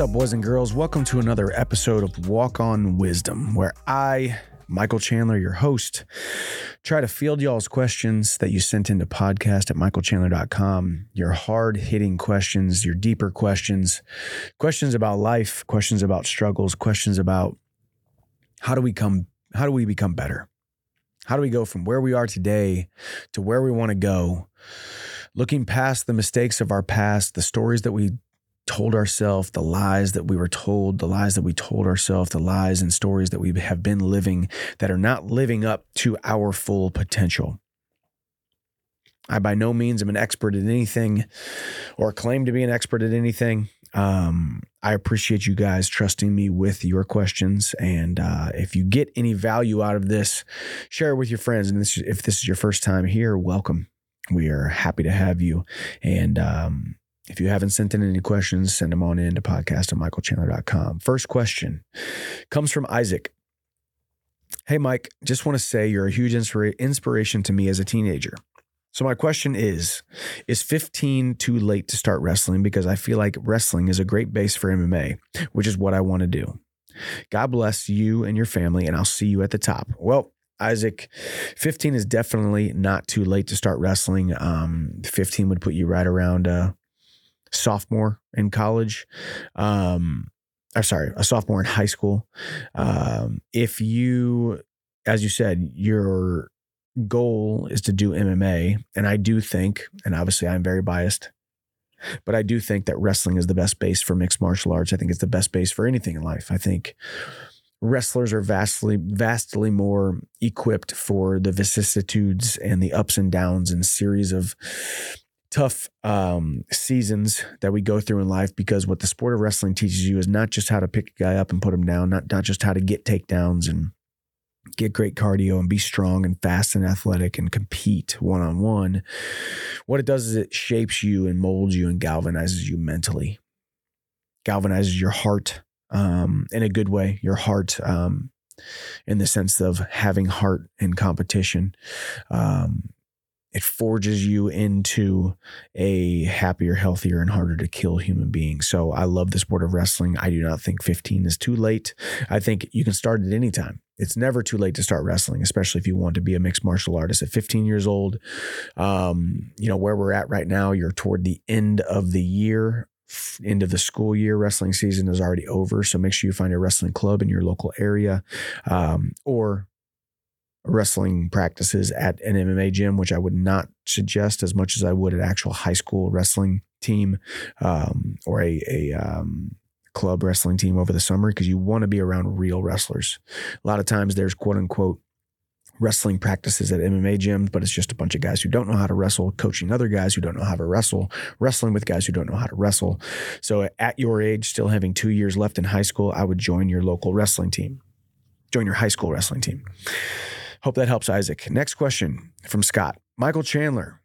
up, boys and girls? Welcome to another episode of Walk on Wisdom, where I, Michael Chandler, your host, try to field y'all's questions that you sent into podcast at michaelchandler.com. Your hard hitting questions, your deeper questions, questions about life, questions about struggles, questions about how do we come, how do we become better? How do we go from where we are today to where we want to go? Looking past the mistakes of our past, the stories that we told ourselves, the lies that we were told, the lies that we told ourselves, the lies and stories that we have been living that are not living up to our full potential. I by no means am an expert at anything or claim to be an expert at anything. Um, I appreciate you guys trusting me with your questions. And uh, if you get any value out of this, share it with your friends. And this, if this is your first time here, welcome. We are happy to have you. And um, if you haven't sent in any questions, send them on in to podcast at michaelchandler.com. First question comes from Isaac. Hey, Mike, just want to say you're a huge inspira- inspiration to me as a teenager. So, my question is Is 15 too late to start wrestling? Because I feel like wrestling is a great base for MMA, which is what I want to do. God bless you and your family, and I'll see you at the top. Well, Isaac, 15 is definitely not too late to start wrestling. Um, 15 would put you right around a sophomore in college. Um, or sorry, a sophomore in high school. Um, if you, as you said, your goal is to do MMA, and I do think, and obviously I'm very biased, but I do think that wrestling is the best base for mixed martial arts. I think it's the best base for anything in life. I think wrestlers are vastly vastly more equipped for the vicissitudes and the ups and downs and series of tough um, seasons that we go through in life because what the sport of wrestling teaches you is not just how to pick a guy up and put him down, not not just how to get takedowns and get great cardio and be strong and fast and athletic and compete one on one. What it does is it shapes you and molds you and galvanizes you mentally, galvanizes your heart um, in a good way, your heart. Um, in the sense of having heart in competition, um, it forges you into a happier, healthier, and harder to kill human being. So I love the sport of wrestling. I do not think 15 is too late. I think you can start at any time. It's never too late to start wrestling, especially if you want to be a mixed martial artist at 15 years old. Um, you know, where we're at right now, you're toward the end of the year end of the school year. Wrestling season is already over. So make sure you find a wrestling club in your local area um, or wrestling practices at an MMA gym, which I would not suggest as much as I would an actual high school wrestling team um, or a, a um, club wrestling team over the summer because you want to be around real wrestlers. A lot of times there's quote unquote wrestling practices at MMA gyms, but it's just a bunch of guys who don't know how to wrestle, coaching other guys who don't know how to wrestle, wrestling with guys who don't know how to wrestle. So at your age, still having two years left in high school, I would join your local wrestling team, join your high school wrestling team. Hope that helps, Isaac. Next question from Scott Michael Chandler.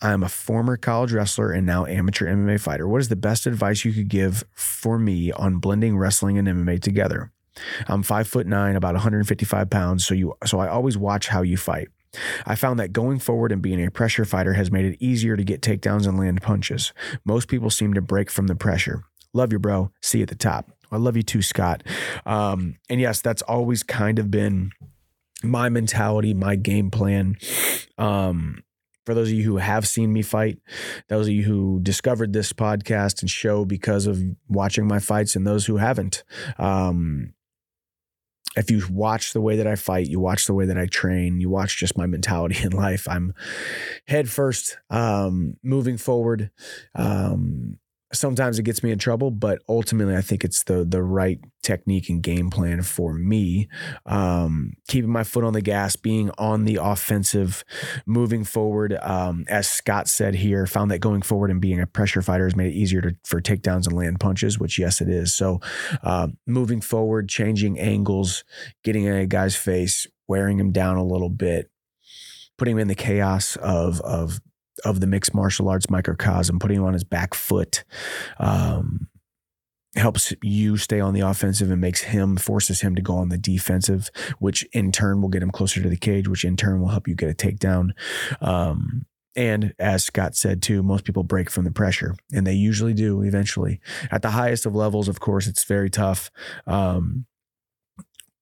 I am a former college wrestler and now amateur MMA fighter. What is the best advice you could give for me on blending wrestling and MMA together? I'm five foot nine, about 155 pounds, so you so I always watch how you fight. I found that going forward and being a pressure fighter has made it easier to get takedowns and land punches. Most people seem to break from the pressure. Love you, bro. See you at the top. I love you too, Scott. Um, and yes, that's always kind of been my mentality, my game plan. Um, for those of you who have seen me fight, those of you who discovered this podcast and show because of watching my fights, and those who haven't, um, if you watch the way that I fight, you watch the way that I train, you watch just my mentality in life. I'm head first, um, moving forward. Um, sometimes it gets me in trouble, but ultimately I think it's the the right technique and game plan for me. Um, keeping my foot on the gas, being on the offensive, moving forward. Um, as Scott said here, found that going forward and being a pressure fighter has made it easier to, for takedowns and land punches, which yes, it is. So uh, moving forward, changing angles, getting in a guy's face, wearing him down a little bit, putting him in the chaos of of of the mixed martial arts microcosm, putting him on his back foot, um, helps you stay on the offensive and makes him forces him to go on the defensive, which in turn will get him closer to the cage, which in turn will help you get a takedown. Um, And as Scott said too, most people break from the pressure, and they usually do eventually. At the highest of levels, of course, it's very tough. Um,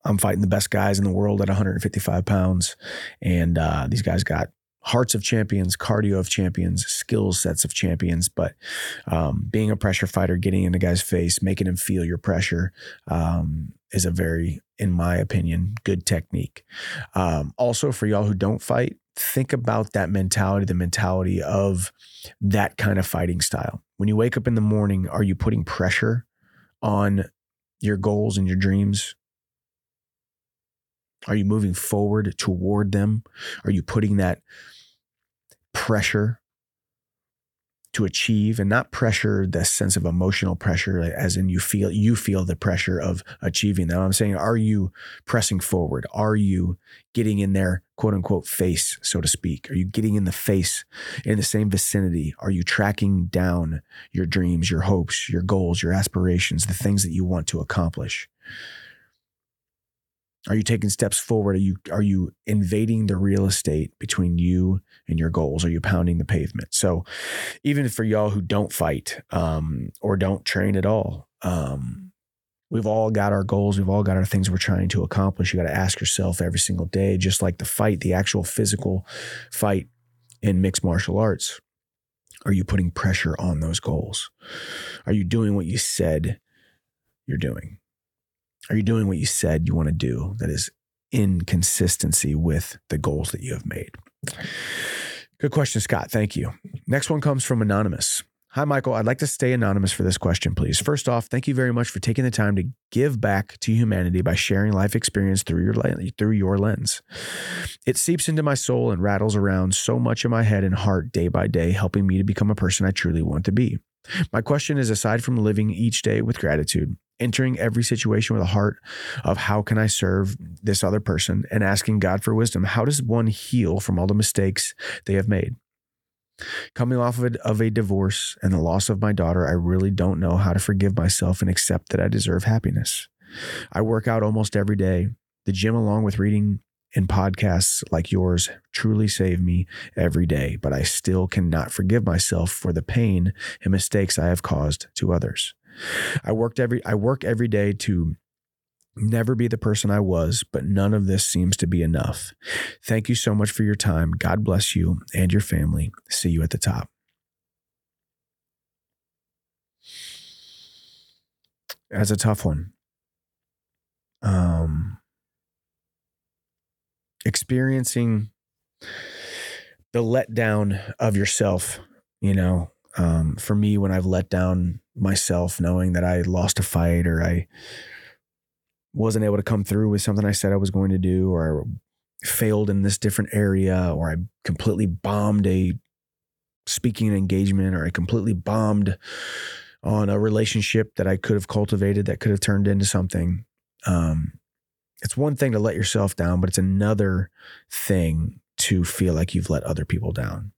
I'm fighting the best guys in the world at 155 pounds, and uh, these guys got hearts of champions, cardio of champions, skill sets of champions. But um, being a pressure fighter, getting in a guy's face, making him feel your pressure um, is a very, in my opinion, good technique. Um, also, for y'all who don't fight, think about that mentality, the mentality of that kind of fighting style. When you wake up in the morning, are you putting pressure on your goals and your dreams? Are you moving forward toward them? Are you putting that pressure to achieve and not pressure the sense of emotional pressure as in you feel you feel the pressure of achieving them i'm saying are you pressing forward? Are you getting in their quote unquote face so to speak? Are you getting in the face in the same vicinity? Are you tracking down your dreams your hopes your goals your aspirations the things that you want to accomplish are you taking steps forward? Are you are you invading the real estate between you and your goals? Are you pounding the pavement? So, even for y'all who don't fight um, or don't train at all, um, we've all got our goals. We've all got our things we're trying to accomplish. You got to ask yourself every single day, just like the fight, the actual physical fight in mixed martial arts. Are you putting pressure on those goals? Are you doing what you said you're doing? Are you doing what you said you want to do that is in consistency with the goals that you have made? Good question, Scott. Thank you. Next one comes from Anonymous. Hi, Michael. I'd like to stay anonymous for this question, please. First off, thank you very much for taking the time to give back to humanity by sharing life experience through your through your lens. It seeps into my soul and rattles around so much in my head and heart day by day, helping me to become a person I truly want to be. My question is aside from living each day with gratitude, entering every situation with a heart of how can I serve this other person and asking God for wisdom. How does one heal from all the mistakes they have made? Coming off of a, of a divorce and the loss of my daughter, I really don't know how to forgive myself and accept that I deserve happiness. I work out almost every day. The gym, along with reading and podcasts like yours, truly save me every day, but I still cannot forgive myself for the pain and mistakes I have caused to others. I worked every I work every day to never be the person I was, but none of this seems to be enough. Thank you so much for your time. God bless you and your family. See you at the top. That's a tough one. Um, experiencing the letdown of yourself, you know, um, for me, when I've let down myself, knowing that I lost a fight or I wasn't able to come through with something I said I was going to do, or I failed in this different area, or I completely bombed a speaking engagement, or I completely bombed on a relationship that I could have cultivated that could have turned into something. Um, it's one thing to let yourself down, but it's another thing to feel like you've let other people down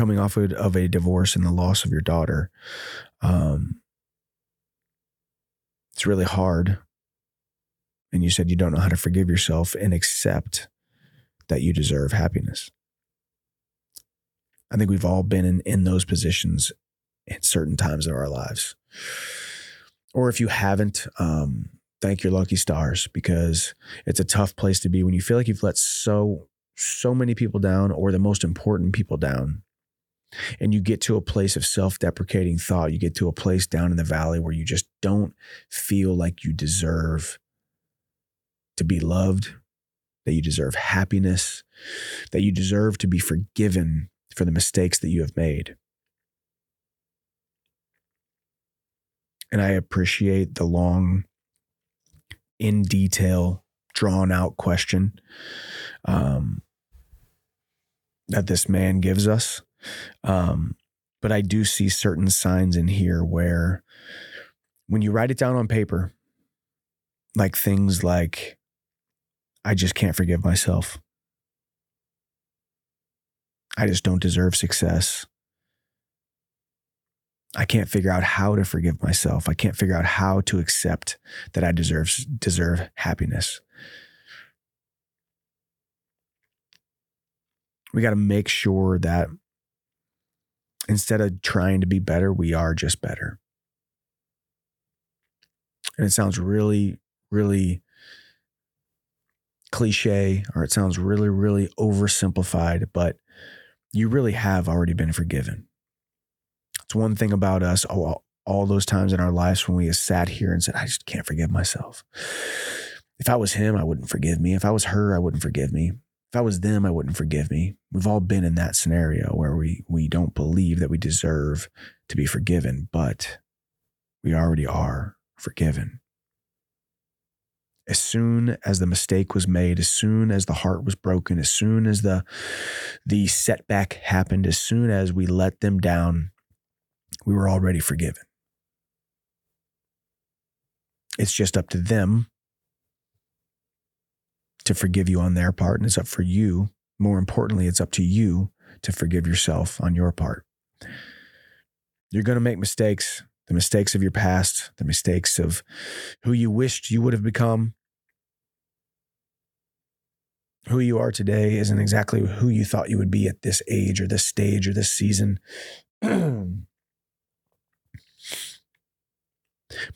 coming off of a divorce and the loss of your daughter, um, it's really hard. And you said you don't know how to forgive yourself and accept that you deserve happiness. I think we've all been in, in those positions at certain times of our lives. Or if you haven't, um, thank your lucky stars because it's a tough place to be when you feel like you've let so so many people down or the most important people down and you get to a place of self deprecating thought, you get to a place down in the valley where you just don't feel like you deserve to be loved, that you deserve happiness, that you deserve to be forgiven for the mistakes that you have made. And I appreciate the long, in detail, drawn out question um, that this man gives us. Um, but I do see certain signs in here where when you write it down on paper, like things like, I just can't forgive myself. I just don't deserve success. I can't figure out how to forgive myself. I can't figure out how to accept that I deserve deserve happiness. We got to make sure that instead of trying to be better, we are just better. And it sounds really, really cliche or it sounds really, really oversimplified, but you really have already been forgiven. It's one thing about us, all, all those times in our lives when we have sat here and said, I just can't forgive myself. If I was him, I wouldn't forgive me. If I was her, I wouldn't forgive me. If I was them, I wouldn't forgive me. We've all been in that scenario where we we don't believe that we deserve to be forgiven, but we already are forgiven. As soon as the mistake was made, as soon as the heart was broken, as soon as the the setback happened, as soon as we let them down, we were already forgiven. It's just up to them to forgive you on their part, and it's up for you. More importantly, it's up to you to forgive yourself on your part. You're going to make mistakes, the mistakes of your past, the mistakes of who you wished you would have become. Who you are today isn't exactly who you thought you would be at this age or this stage or this season. but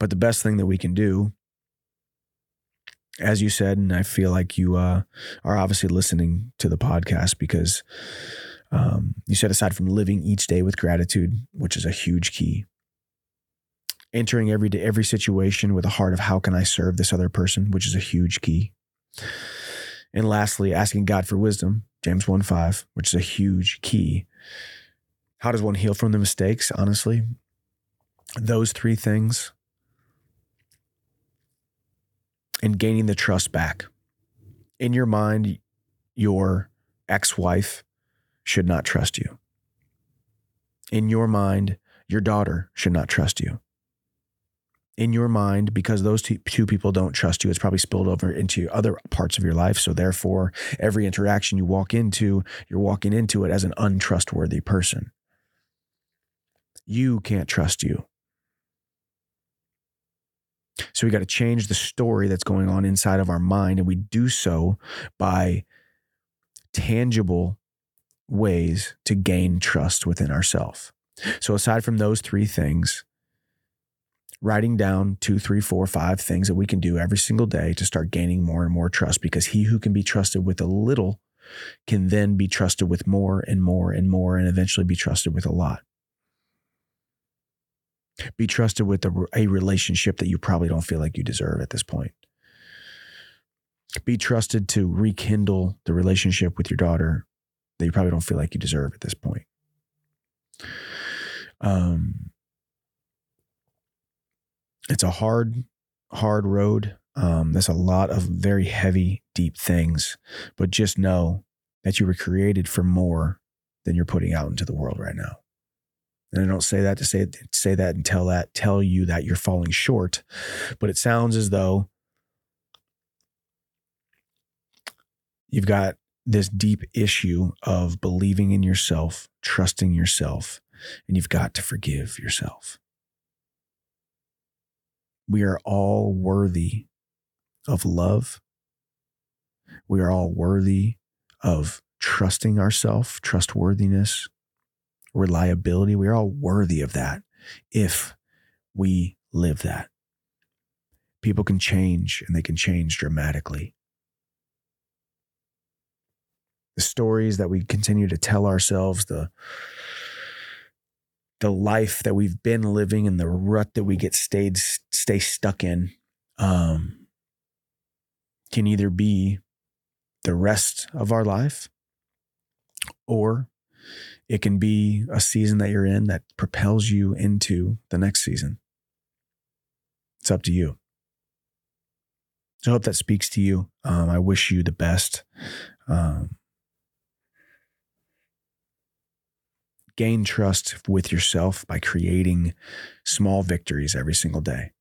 the best thing that we can do as you said, and I feel like you uh, are obviously listening to the podcast because um, you said aside from living each day with gratitude, which is a huge key, entering every day, every situation with a heart of how can I serve this other person, which is a huge key. And lastly, asking God for wisdom, James 1 5, which is a huge key. How does one heal from the mistakes? Honestly, those three things and gaining the trust back. In your mind, your ex wife should not trust you. In your mind, your daughter should not trust you. In your mind, because those two, people don't trust you, it's probably spilled over into other parts of your life. So, therefore, every interaction you walk into, you're walking into it as an untrustworthy person. You can't trust you. So we got to change the story that's going on inside of our mind. And we do so by tangible ways to gain trust within ourselves. So aside from those three things, writing down two, three, four, five things that we can do every single day to start gaining more and more trust because he who can be trusted with a little can then be trusted with more and more and more and eventually be trusted with a lot. Be trusted with a, a relationship that you probably don't feel like you deserve at this point. Be trusted to rekindle the relationship with your daughter that you probably don't feel like you deserve at this point. Um, it's a hard, hard road. Um, there's a lot of very heavy, deep things, but just know that you were created for more than you're putting out into the world right now. And I don't say that to say say that and tell that tell you that you're falling short, but it sounds as though you've got this deep issue of believing in yourself, trusting yourself, and you've got to forgive yourself. We are all worthy of love. We are all worthy of trusting ourselves, trustworthiness, reliability. We're all worthy of that if we live that. People can change and they can change dramatically. The stories that we continue to tell ourselves, the the life that we've been living and the rut that we get stayed stay stuck in um, can either be the rest of our life or it can be a season that you're in that propels you into the next season. It's up to you. So I hope that speaks to you. Um, I wish you the best. Um, gain trust with yourself by creating small victories every single day.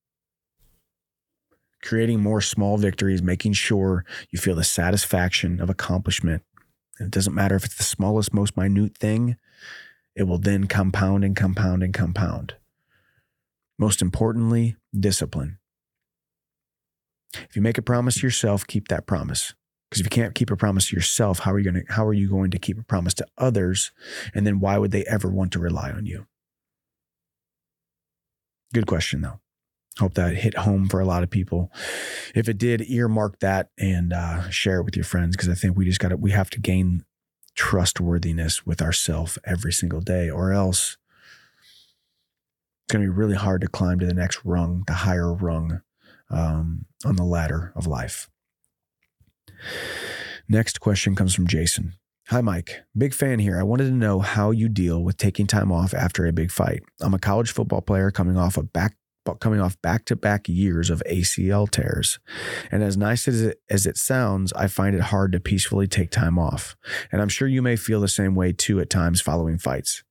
Creating more small victories, making sure you feel the satisfaction of accomplishment and it doesn't matter if it's the smallest, most minute thing, it will then compound and compound and compound. Most importantly, discipline. If you make a promise to yourself, keep that promise. Because if you can't keep a promise to yourself, how are you going to how are you going to keep a promise to others? And then why would they ever want to rely on you? Good question though. Hope that hit home for a lot of people. If it did, earmark that and uh, share it with your friends because I think we just got to we have to gain trustworthiness with ourselves every single day, or else it's going to be really hard to climb to the next rung, the higher rung um, on the ladder of life. Next question comes from Jason. Hi, Mike. Big fan here. I wanted to know how you deal with taking time off after a big fight. I'm a college football player coming off a back coming off back to back years of ACL tears. And as nice as it, as it sounds, I find it hard to peacefully take time off. And I'm sure you may feel the same way too at times following fights.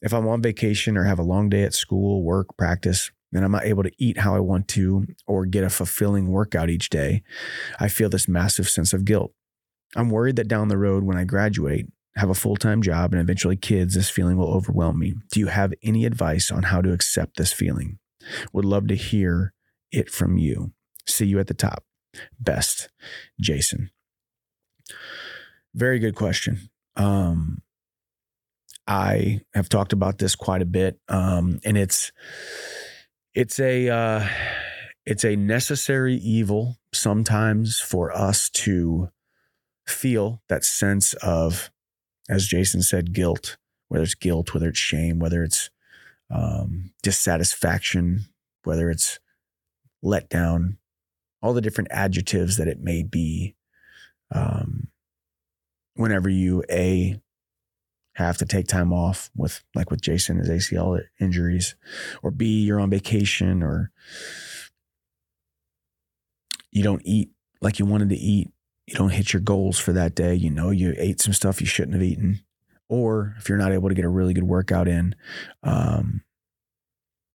If I'm on vacation or have a long day at school, work, practice, and I'm not able to eat how I want to or get a fulfilling workout each day, I feel this massive sense of guilt. I'm worried that down the road when I graduate, have a full time job, and eventually kids, this feeling will overwhelm me. Do you have any advice on how to accept this feeling? Would love to hear it from you. See you at the top. Best, Jason. Very good question. Um, I have talked about this quite a bit, um, and it's it's a uh, it's a necessary evil sometimes for us to feel that sense of, as Jason said, guilt. Whether it's guilt, whether it's shame, whether it's um, dissatisfaction, whether it's letdown, all the different adjectives that it may be. Um, whenever you a have to take time off with like with Jason his ACL injuries, or B you're on vacation, or you don't eat like you wanted to eat, you don't hit your goals for that day. You know you ate some stuff you shouldn't have eaten, or if you're not able to get a really good workout in, um,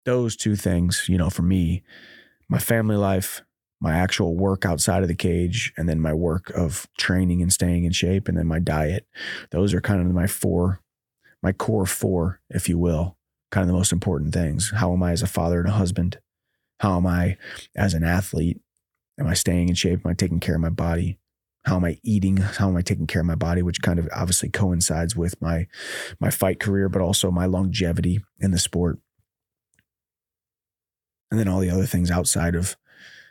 those two things, you know, for me, my family life my actual work outside of the cage and then my work of training and staying in shape and then my diet. Those are kind of my four, my core four, if you will, kind of the most important things. How am I as a father and a husband? How am I as an athlete? Am I staying in shape? Am I taking care of my body? How am I eating? How am I taking care of my body? Which kind of obviously coincides with my my fight career, but also my longevity in the sport. And then all the other things outside of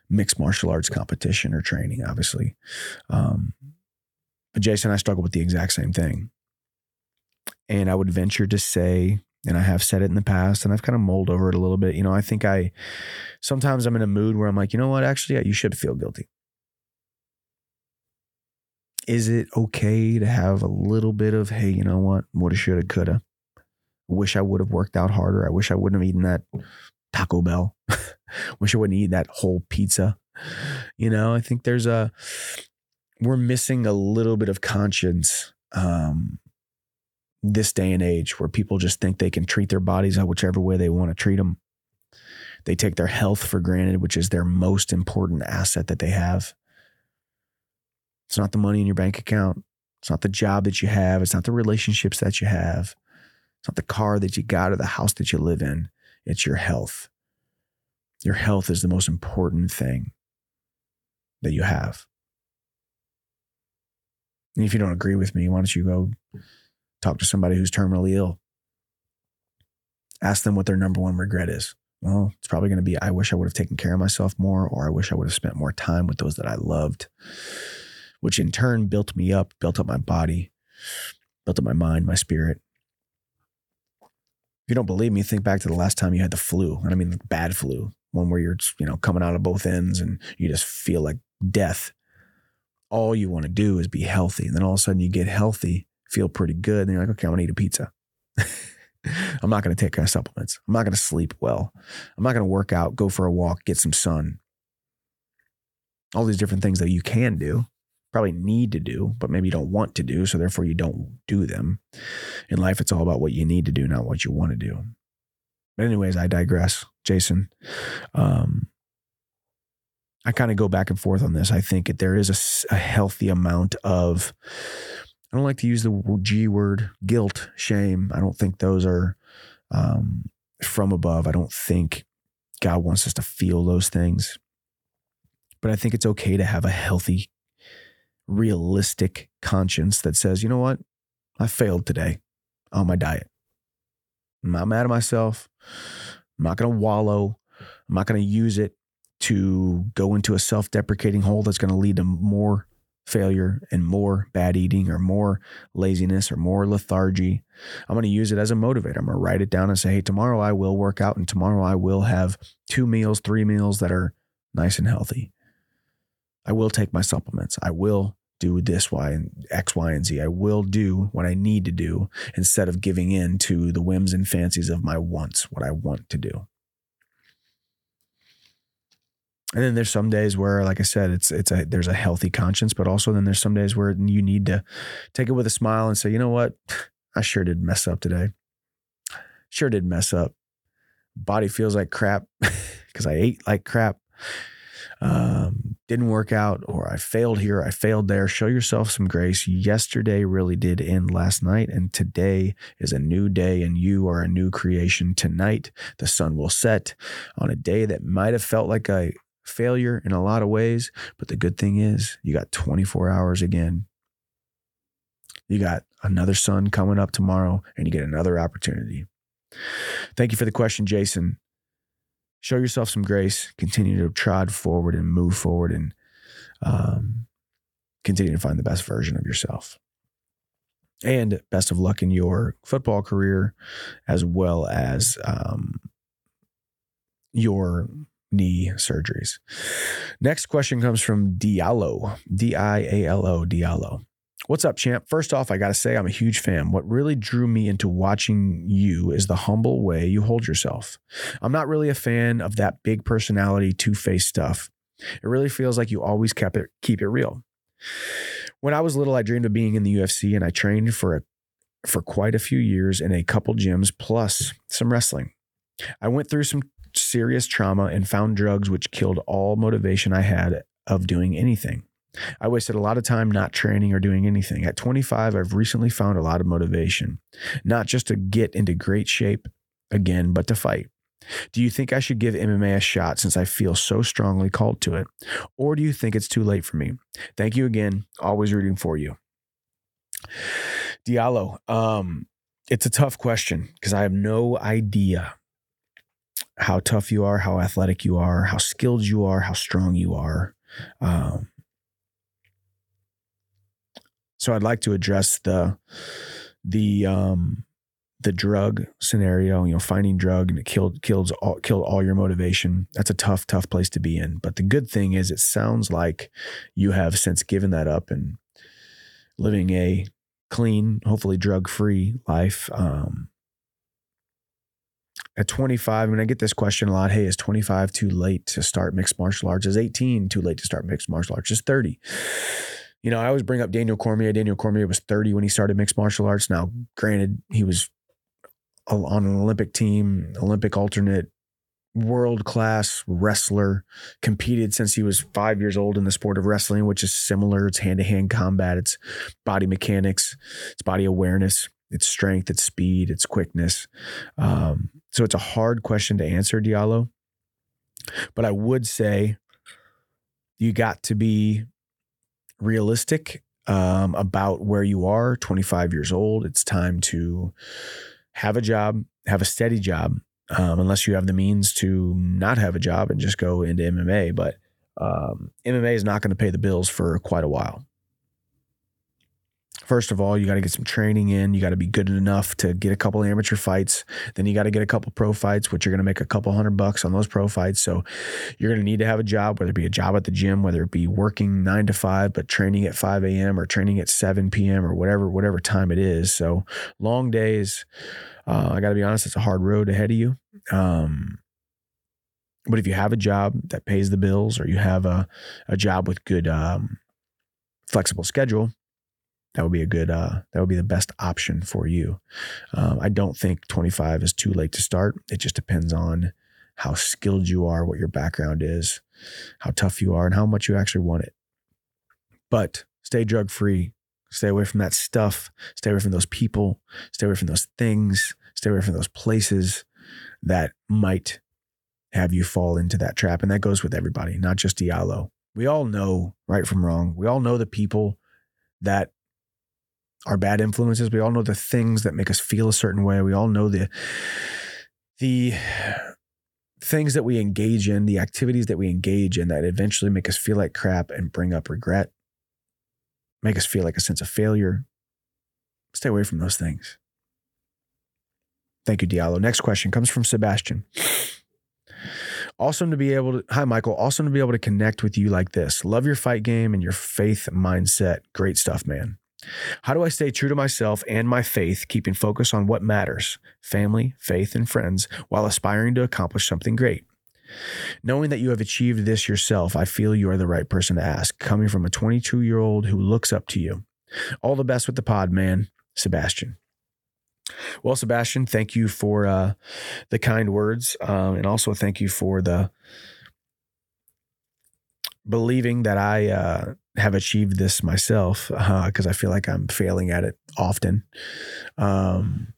mixed martial arts competition or training, obviously. Um, but Jason I struggle with the exact same thing. And I would venture to say, and I have said it in the past, and I've kind of mulled over it a little bit. You know, I think I sometimes I'm in a mood where I'm like, you know what, actually, yeah, you should feel guilty. Is it okay to have a little bit of, hey, you know what, woulda, shoulda, coulda? Wish I would have worked out harder. I wish I wouldn't have eaten that Taco Bell. Wish I wouldn't eat that whole pizza. You know, I think there's a we're missing a little bit of conscience um, this day and age where people just think they can treat their bodies whichever way they want to treat them. They take their health for granted, which is their most important asset that they have. It's not the money in your bank account. It's not the job that you have. It's not the relationships that you have. It's not the car that you got or the house that you live in. It's your health. Your health is the most important thing that you have. And if you don't agree with me, why don't you go talk to somebody who's terminally ill? Ask them what their number one regret is. Well, it's probably going to be I wish I would have taken care of myself more, or I wish I would have spent more time with those that I loved, which in turn built me up, built up my body, built up my mind, my spirit, If you don't believe me, think back to the last time you had the flu. And I mean, bad flu, one where you're, you know, coming out of both ends and you just feel like death. All you want to do is be healthy. And then all of a sudden you get healthy, feel pretty good. And you're like, okay, I'm to eat a pizza. I'm not going to take supplements. I'm not going to sleep well. I'm not going to work out, go for a walk, get some sun. All these different things that you can do probably need to do, but maybe you don't want to do. So therefore, you don't do them. In life, it's all about what you need to do, not what you want to do. But, anyways, I digress. Jason, um, I kind of go back and forth on this. I think there is a, a healthy amount of, I don't like to use the G word, guilt, shame. I don't think those are um, from above. I don't think God wants us to feel those things. But I think it's okay to have a healthy realistic conscience that says, you know what? I failed today on my diet. I'm not mad at myself. I'm not going to wallow. I'm not going to use it to go into a self deprecating hole that's going to lead to more failure and more bad eating or more laziness or more lethargy. I'm going to use it as a motivator. I'm going to write it down and say, hey, tomorrow I will work out and tomorrow I will have two meals, three meals that are nice and healthy. I will take my supplements. I will do this, Y, and X, Y, and Z. I will do what I need to do instead of giving in to the whims and fancies of my wants, what I want to do. And then there's some days where, like I said, it's it's a there's a healthy conscience, but also then there's some days where you need to take it with a smile and say, you know what, I sure did mess up today. Sure did mess up. Body feels like crap because I ate like crap. Um, didn't work out, or I failed here, I failed there. Show yourself some grace. Yesterday really did end last night, and today is a new day, and you are a new creation. Tonight, the sun will set on a day that might have felt like a failure in a lot of ways. But the good thing is, you got 24 hours again. You got another sun coming up tomorrow, and you get another opportunity. Thank you for the question, Jason. Show yourself some grace. Continue to trod forward and move forward, and um, continue to find the best version of yourself. And best of luck in your football career, as well as um, your knee surgeries. Next question comes from Diallo, D I A L O, Diallo. What's up, champ? First off, I got to say, I'm a huge fan. What really drew me into watching you is the humble way you hold yourself. I'm not really a fan of that big personality, two faced stuff. It really feels like you always kept it, keep it real. When I was little, I dreamed of being in the UFC and I trained for a for quite a few years in a couple gyms plus some wrestling. I went through some serious trauma and found drugs which killed all motivation I had of doing anything. I wasted a lot of time not training or doing anything. At 25, I've recently found a lot of motivation, not just to get into great shape again, but to fight. Do you think I should give MMA a shot since I feel so strongly called to it? Or do you think it's too late for me? Thank you again. Always rooting for you. Diallo, um, it's a tough question because I have no idea how tough you are, how athletic you are, how skilled you are, how strong you are. Um, so I'd like to address the the um, the drug scenario. You know, finding drug and it killed kills all, killed all your motivation. That's a tough, tough place to be in. But the good thing is, it sounds like you have since given that up and living a clean, hopefully drug free life. Um, at 25, I mean, I get this question a lot. Hey, is 25 too late to start mixed martial arts? Is 18 too late to start mixed martial arts? Is 30? You know, I always bring up Daniel Cormier. Daniel Cormier was 30 when he started mixed martial arts. Now, granted, he was on an Olympic team, Olympic alternate, world class wrestler, competed since he was five years old in the sport of wrestling, which is similar. It's hand to hand combat, it's body mechanics, it's body awareness, it's strength, it's speed, it's quickness. Um, so it's a hard question to answer, Diallo. But I would say you got to be realistic um, about where you are 25 years old. It's time to have a job, have a steady job, um, unless you have the means to not have a job and just go into MMA. But um, MMA is not going to pay the bills for quite a while. First of all, you got to get some training in. You got to be good enough to get a couple amateur fights. Then you got to get a couple pro fights, which you're going to make a couple hundred bucks on those pro fights. So you're going to need to have a job, whether it be a job at the gym, whether it be working nine to five, but training at 5 a.m. or training at 7 p.m. or whatever, whatever time it is. So long days. Uh, I got to be honest, it's a hard road ahead of you. Um, but if you have a job that pays the bills or you have a, a job with good um, flexible schedule, that would be a good uh, that would be the best option for you. Um, i don't think 25 is too late to start. It just depends on how skilled you are what your background is how tough you are and how much you actually want it. But stay drug free stay away from that stuff. Stay away from those people. Stay away from those things. Stay away from those places that might have you fall into that trap and that goes with everybody not just diallo. We all know right from wrong we all know the people that are bad influences. We all know the things that make us feel a certain way. We all know the the things that we engage in, the activities that we engage in that eventually make us feel like crap and bring up regret, make us feel like a sense of failure. Stay away from those things. Thank you, Diallo. Next question comes from Sebastian. Awesome to be able to, hi, Michael. Awesome to be able to connect with you like this. Love your fight game and your faith mindset. Great stuff, man. How do I stay true to myself and my faith, keeping focus on what matters family, faith, and friends while aspiring to accomplish something great? Knowing that you have achieved this yourself, I feel you are the right person to ask, coming from a 22 year old who looks up to you. All the best with the pod, man. Sebastian. Well, Sebastian, thank you for uh, the kind words, um, and also thank you for the believing that I uh, have achieved this myself because uh, I feel like I'm failing at it often. Um,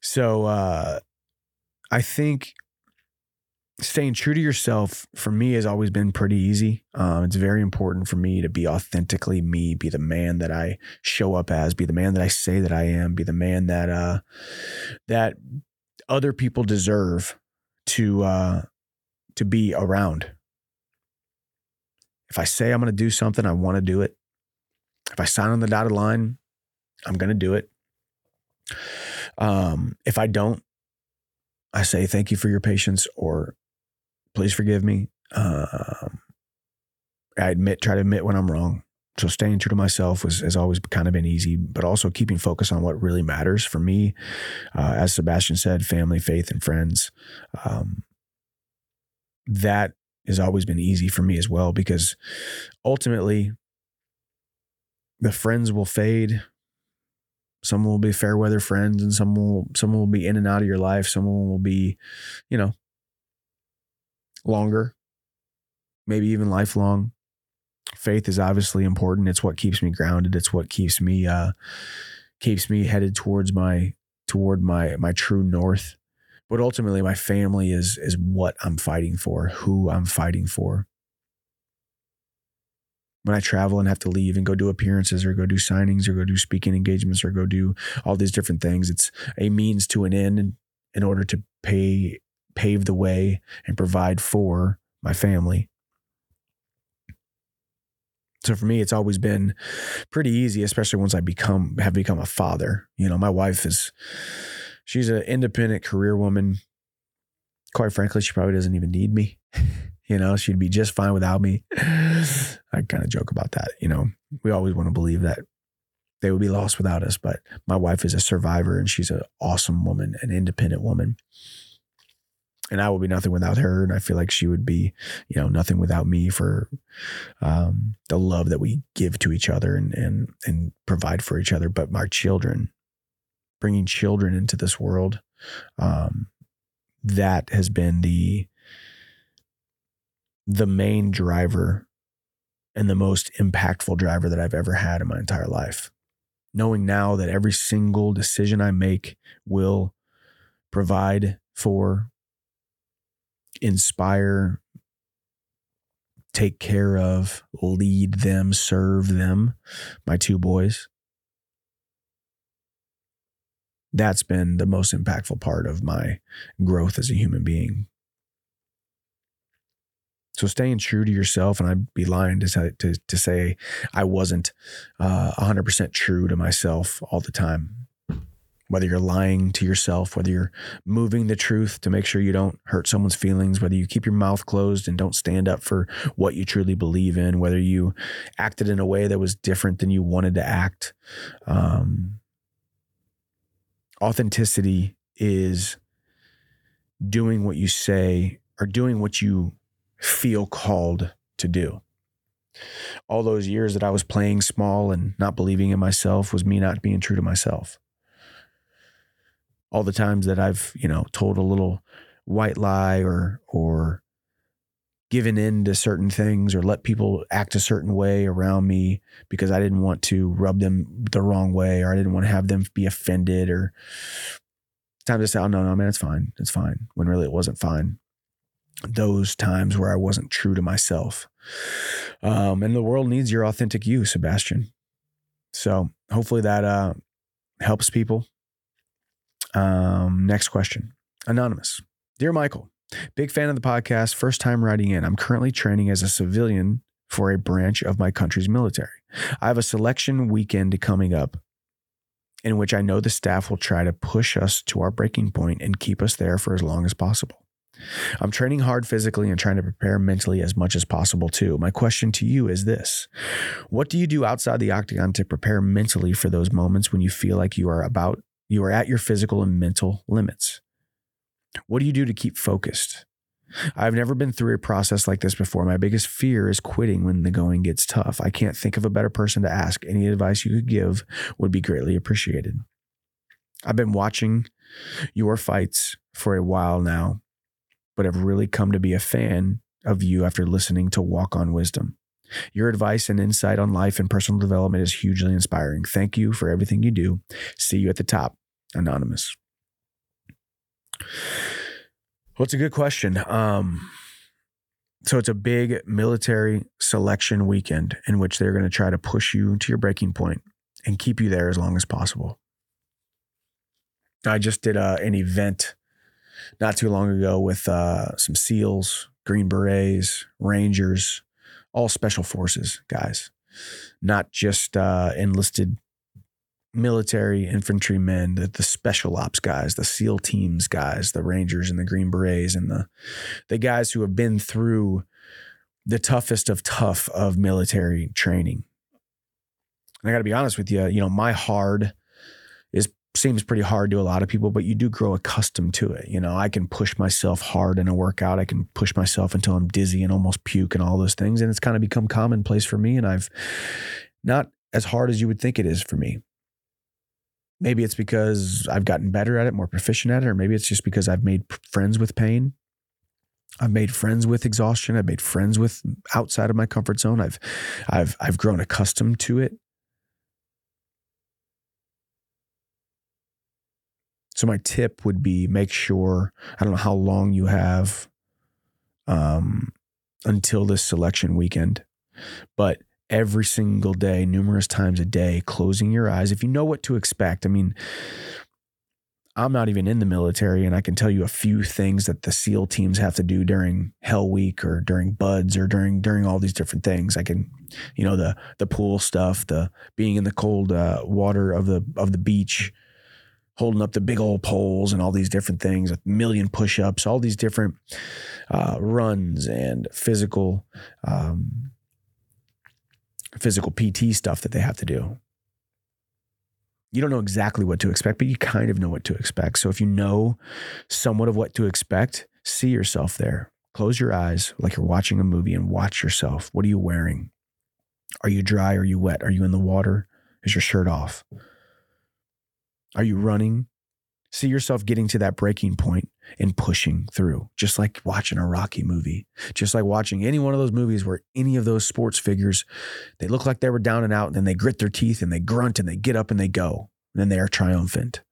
so uh, I think staying true to yourself for me has always been pretty easy. Um, it's very important for me to be authentically me, be the man that I show up as, be the man that I say that I am, be the man that uh, that other people deserve to uh, to be around. If I say I'm going to do something, I want to do it. If I sign on the dotted line, I'm going to do it. Um, if I don't, I say thank you for your patience or please forgive me. Um, I admit, try to admit when I'm wrong. So staying true to myself was, has always kind of been easy, but also keeping focus on what really matters for me. Uh, as Sebastian said, family, faith, and friends. Um, that has always been easy for me as well because ultimately the friends will fade. Some will be fair weather friends and some will some will be in and out of your life. Some will be, you know, longer, maybe even lifelong. Faith is obviously important. It's what keeps me grounded. It's what keeps me uh, keeps me headed towards my toward my my true north. But ultimately, my family is is what I'm fighting for, who I'm fighting for. When I travel and have to leave and go do appearances or go do signings or go do speaking engagements or go do all these different things, it's a means to an end in order to pay pave the way and provide for my family. So for me, it's always been pretty easy, especially once I become have become a father. You know, my wife is she's an independent career woman. Quite frankly, she probably doesn't even need me. you know, she'd be just fine without me. I kind of joke about that. You know, we always want to believe that they would be lost without us, but my wife is a survivor and she's an awesome woman, an independent woman and I will be nothing without her. And I feel like she would be, you know, nothing without me for um, the love that we give to each other and and and provide for each other. But my children, bringing children into this world, um, that has been the the main driver and the most impactful driver that I've ever had in my entire life. Knowing now that every single decision I make will provide for inspire, take care of, lead them, serve them, my two boys. That's been the most impactful part of my growth as a human being. So staying true to yourself, and I'd be lying to say, to, to say I wasn't uh, 100% true to myself all the time whether you're lying to yourself, whether you're moving the truth to make sure you don't hurt someone's feelings, whether you keep your mouth closed and don't stand up for what you truly believe in, whether you acted in a way that was different than you wanted to act. Um, authenticity is doing what you say or doing what you feel called to do. All those years that I was playing small and not believing in myself was me not being true to myself all the times that I've, you know, told a little white lie or or given in to certain things or let people act a certain way around me because I didn't want to rub them the wrong way or I didn't want to have them be offended or time to say, oh no, no, man, it's fine. It's fine. When really it wasn't fine. Those times where I wasn't true to myself. Um, and the world needs your authentic you, Sebastian. So hopefully that uh, helps people. Um, next question. Anonymous. Dear Michael, big fan of the podcast, first time writing in. I'm currently training as a civilian for a branch of my country's military. I have a selection weekend coming up in which I know the staff will try to push us to our breaking point and keep us there for as long as possible. I'm training hard physically and trying to prepare mentally as much as possible too. My question to you is this What do you do outside the octagon to prepare mentally for those moments when you feel like you are about you are at your physical and mental limits? What do you do to keep focused? I've never been through a process like this before. My biggest fear is quitting when the going gets tough. I can't think of a better person to ask. Any advice you could give would be greatly appreciated. I've been watching your fights for a while now, but have really come to be a fan of you after listening to Walk on Wisdom. Your advice and insight on life and personal development is hugely inspiring. Thank you for everything you do. See you at the top. Anonymous. Well, it's a good question. Um, so it's a big military selection weekend in which they're going to try to push you to your breaking point and keep you there as long as possible. I just did uh, an event not too long ago with uh, some SEALs, Green Berets, Rangers, all special forces guys, not just uh, enlisted military infantrymen, the, the special ops guys, the SEAL teams guys, the Rangers and the Green Berets, and the the guys who have been through the toughest of tough of military training. And I got to be honest with you, you know, my hard is seems pretty hard to a lot of people, but you do grow accustomed to it. You know, I can push myself hard in a workout. I can push myself until I'm dizzy and almost puke and all those things. And it's kind of become commonplace for me. And I've not as hard as you would think it is for me maybe it's because I've gotten better at it, more proficient at it, or maybe it's just because I've made friends with pain. I've made friends with exhaustion. I've made friends with outside of my comfort zone. I've, I've, I've grown accustomed to it. So my tip would be make sure I don't know how long you have um, until this selection weekend, but every single day, numerous times a day, closing your eyes. If you know what to expect, I mean, I'm not even in the military, and I can tell you a few things that the SEAL teams have to do during Hell Week or during BUD/S or during during all these different things. I can, you know, the the pool stuff, the being in the cold uh, water of the of the beach, holding up the big old poles and all these different things, a million push-ups, all these different uh, runs and physical um, physical PT stuff that they have to do. You don't know exactly what to expect, but you kind of know what to expect. So if you know somewhat of what to expect, see yourself there. Close your eyes like you're watching a movie and watch yourself. What are you wearing? Are you dry? Are you wet? Are you in the water? Is your shirt off? Are you running? See yourself getting to that breaking point and pushing through, just like watching a Rocky movie, just like watching any one of those movies where any of those sports figures, they look like they were down and out, and then they grit their teeth and they grunt and they get up and they go, and then they are triumphant.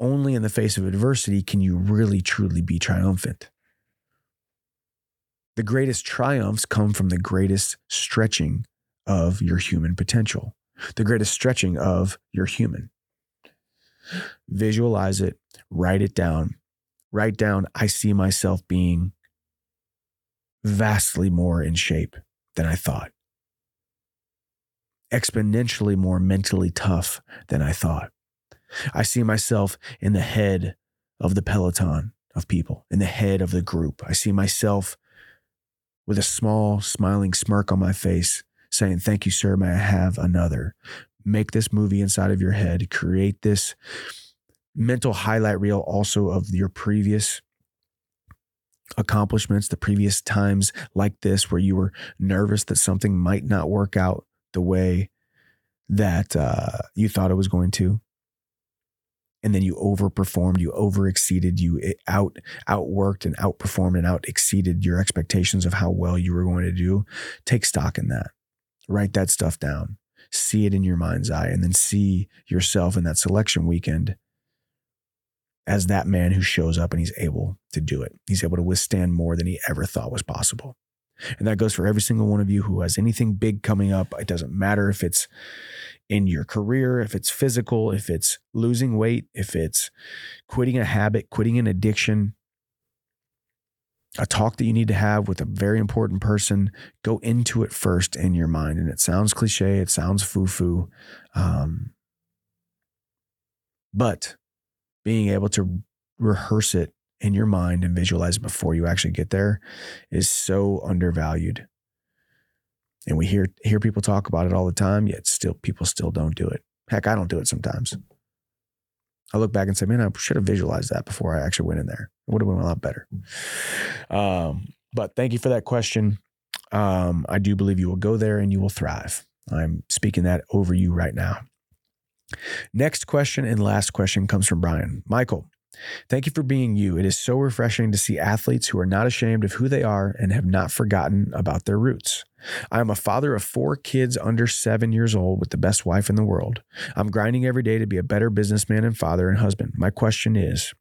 Only in the face of adversity can you really truly be triumphant. The greatest triumphs come from the greatest stretching of your human potential, the greatest stretching of your human. Visualize it, write it down. Write down, I see myself being vastly more in shape than I thought, exponentially more mentally tough than I thought. I see myself in the head of the peloton of people, in the head of the group. I see myself with a small, smiling smirk on my face saying, Thank you, sir. May I have another? Make this movie inside of your head, create this mental highlight reel also of your previous accomplishments, the previous times like this where you were nervous that something might not work out the way that uh, you thought it was going to. And then you overperformed, you overexceeded, you eh, out outworked and outperformed and out exceeded your expectations of how well you were going to do. Take stock in that. Write that stuff down. See it in your mind's eye, and then see yourself in that selection weekend as that man who shows up and he's able to do it. He's able to withstand more than he ever thought was possible. And that goes for every single one of you who has anything big coming up. It doesn't matter if it's in your career, if it's physical, if it's losing weight, if it's quitting a habit, quitting an addiction, a talk that you need to have with a very important person, go into it first in your mind. And it sounds cliche, it sounds foo foo. Um, but being able to rehearse it in your mind and visualize it before you actually get there is so undervalued. And we hear hear people talk about it all the time, yet still people still don't do it. Heck, I don't do it sometimes. I look back and say, man, I should have visualized that before I actually went in there. It would have been a lot better. Um, but thank you for that question. Um, I do believe you will go there and you will thrive. I'm speaking that over you right now. Next question and last question comes from Brian. Michael, Thank you for being you. It is so refreshing to see athletes who are not ashamed of who they are and have not forgotten about their roots. I am a father of four kids under seven years old with the best wife in the world. I'm grinding every day to be a better businessman and father and husband. My question is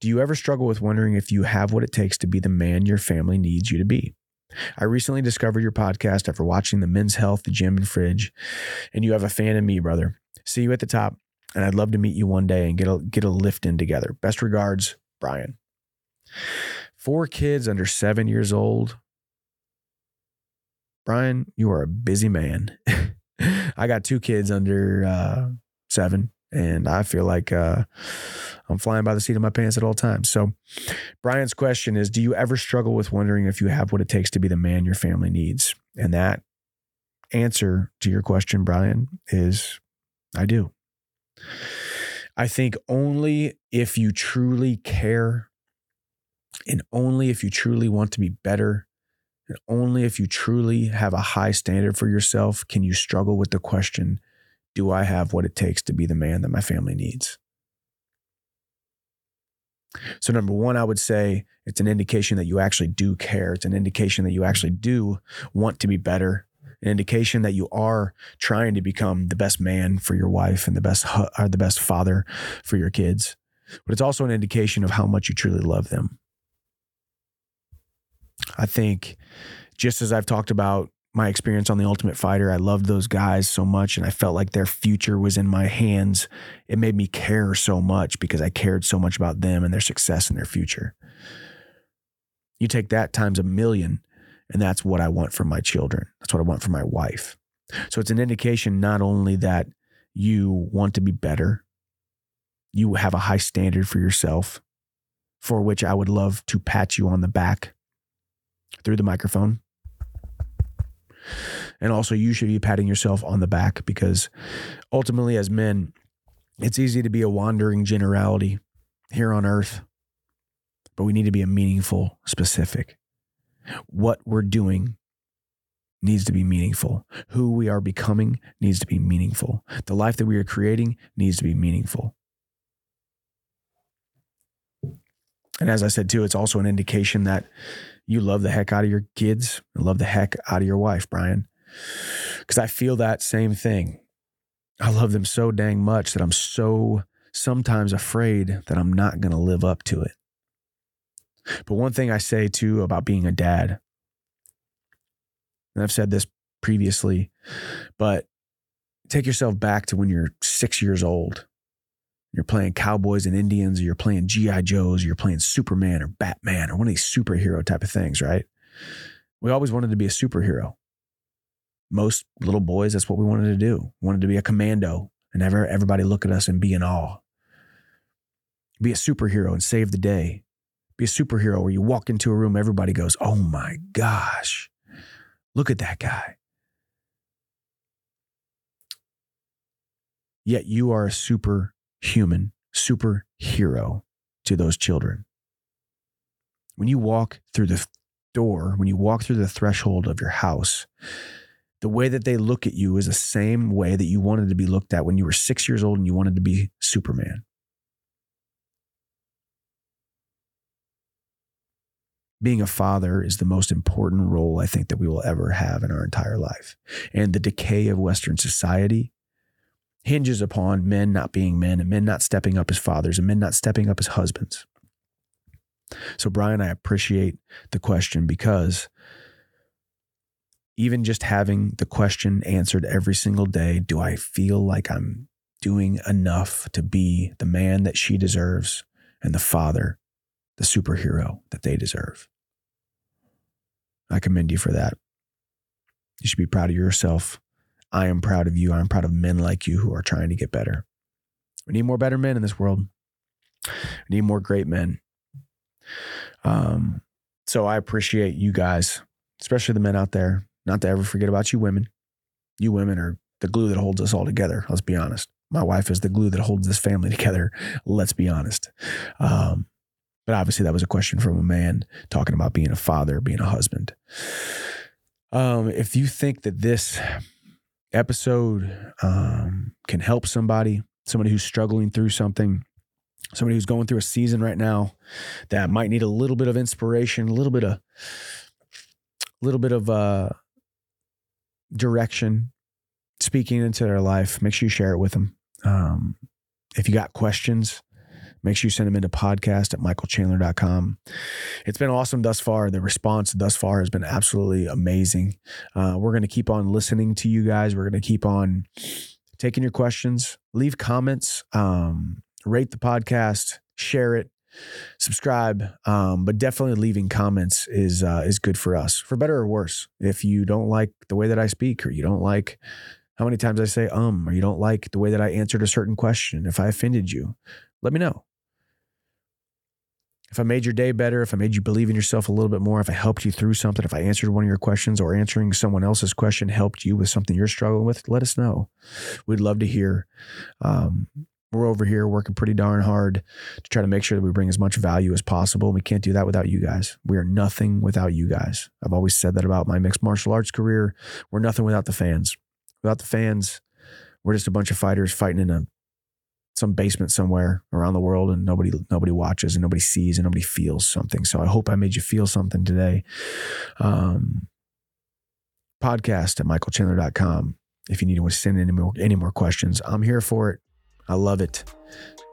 Do you ever struggle with wondering if you have what it takes to be the man your family needs you to be? I recently discovered your podcast after watching the men's health, the gym, and fridge, and you have a fan in me, brother. See you at the top and I'd love to meet you one day and get a get a lift in together. Best regards, Brian. Four kids under seven years old. Brian, you are a busy man. I got two kids under uh, seven, and I feel like uh, I'm flying by the seat of my pants at all times. So, Brian's question is Do you ever struggle with wondering if you have what it takes to be the man your family needs? And that answer to your question, Brian, is I do. I think only if you truly care and only if you truly want to be better and only if you truly have a high standard for yourself can you struggle with the question do I have what it takes to be the man that my family needs? So, number one, I would say it's an indication that you actually do care. It's an indication that you actually do want to be better an indication that you are trying to become the best man for your wife and the best or the best father for your kids. But it's also an indication of how much you truly love them. I think just as I've talked about my experience on The Ultimate Fighter, I loved those guys so much and I felt like their future was in my hands. It made me care so much because I cared so much about them and their success and their future. You take that times a million and that's what I want for my children. That's what I want for my wife. So it's an indication not only that you want to be better, you have a high standard for yourself, for which I would love to pat you on the back through the microphone. And also, you should be patting yourself on the back because ultimately, as men, it's easy to be a wandering generality here on earth, but we need to be a meaningful, specific. What we're doing needs to be meaningful. Who we are becoming needs to be meaningful. The life that we are creating needs to be meaningful. And as I said too, it's also an indication that you love the heck out of your kids and love the heck out of your wife, Brian. Because I feel that same thing. I love them so dang much that I'm so sometimes afraid that I'm not going to live up to it. But one thing I say too about being a dad, and I've said this previously, but take yourself back to when you're six years old. You're playing Cowboys and Indians, or you're playing G.I. Joes, or you're playing Superman or Batman or one of these superhero type of things, right? We always wanted to be a superhero. Most little boys, that's what we wanted to do. We wanted to be a commando and ever everybody look at us and be in awe. Be a superhero and save the day be a superhero where you walk into a room, everybody goes, Oh my gosh, look at that guy. Yet you are a superhuman, superhero to those children. When you walk through the door, when you walk through the threshold of your house, the way that they look at you is the same way that you wanted to be looked at when you were six years old and you wanted to be Superman. Being a father is the most important role I think that we will ever have in our entire life. And the decay of Western society hinges upon men not being men and men not stepping up as fathers and men not stepping up as husbands. So, Brian, I appreciate the question because even just having the question answered every single day do I feel like I'm doing enough to be the man that she deserves and the father, the superhero that they deserve? I commend you for that. You should be proud of yourself. I am proud of you. I'm proud of men like you who are trying to get better. We need more better men in this world. We need more great men. Um, so I appreciate you guys, especially the men out there. Not to ever forget about you women. You women are the glue that holds us all together. Let's be honest. My wife is the glue that holds this family together. Let's be honest. Um, but obviously, that was a question from a man talking about being a father, being a husband. Um, if you think that this episode um, can help somebody, somebody who's struggling through something, somebody who's going through a season right now that might need a little bit of inspiration, a little bit of, a little bit of uh, direction, speaking into their life, make sure you share it with them. Um, if you got questions, make sure you send them into podcast at michaelchandler.com. It's been awesome thus far. The response thus far has been absolutely amazing. Uh, we're going to keep on listening to you guys. We're going to keep on taking your questions. Leave comments, um, rate the podcast, share it, subscribe. Um, but definitely leaving comments is uh, is good for us, for better or worse. If you don't like the way that I speak, or you don't like how many times I say um, or you don't like the way that I answered a certain question, if I offended you, let me know if I made your day better, if I made you believe in yourself a little bit more, if I helped you through something, if I answered one of your questions or answering someone else's question helped you with something you're struggling with, let us know. We'd love to hear. Um, we're over here working pretty darn hard to try to make sure that we bring as much value as possible. We can't do that without you guys. We are nothing without you guys. I've always said that about my mixed martial arts career. We're nothing without the fans. Without the fans, we're just a bunch of fighters fighting in a some basement somewhere around the world and nobody nobody watches and nobody sees and nobody feels something. So I hope I made you feel something today. Um, podcast at michaelchandler.com. If you need to send any more any more questions, I'm here for it. I love it.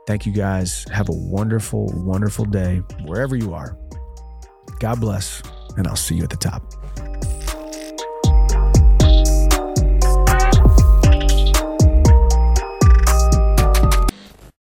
Thank you guys. Have a wonderful, wonderful day wherever you are. God bless, and I'll see you at the top.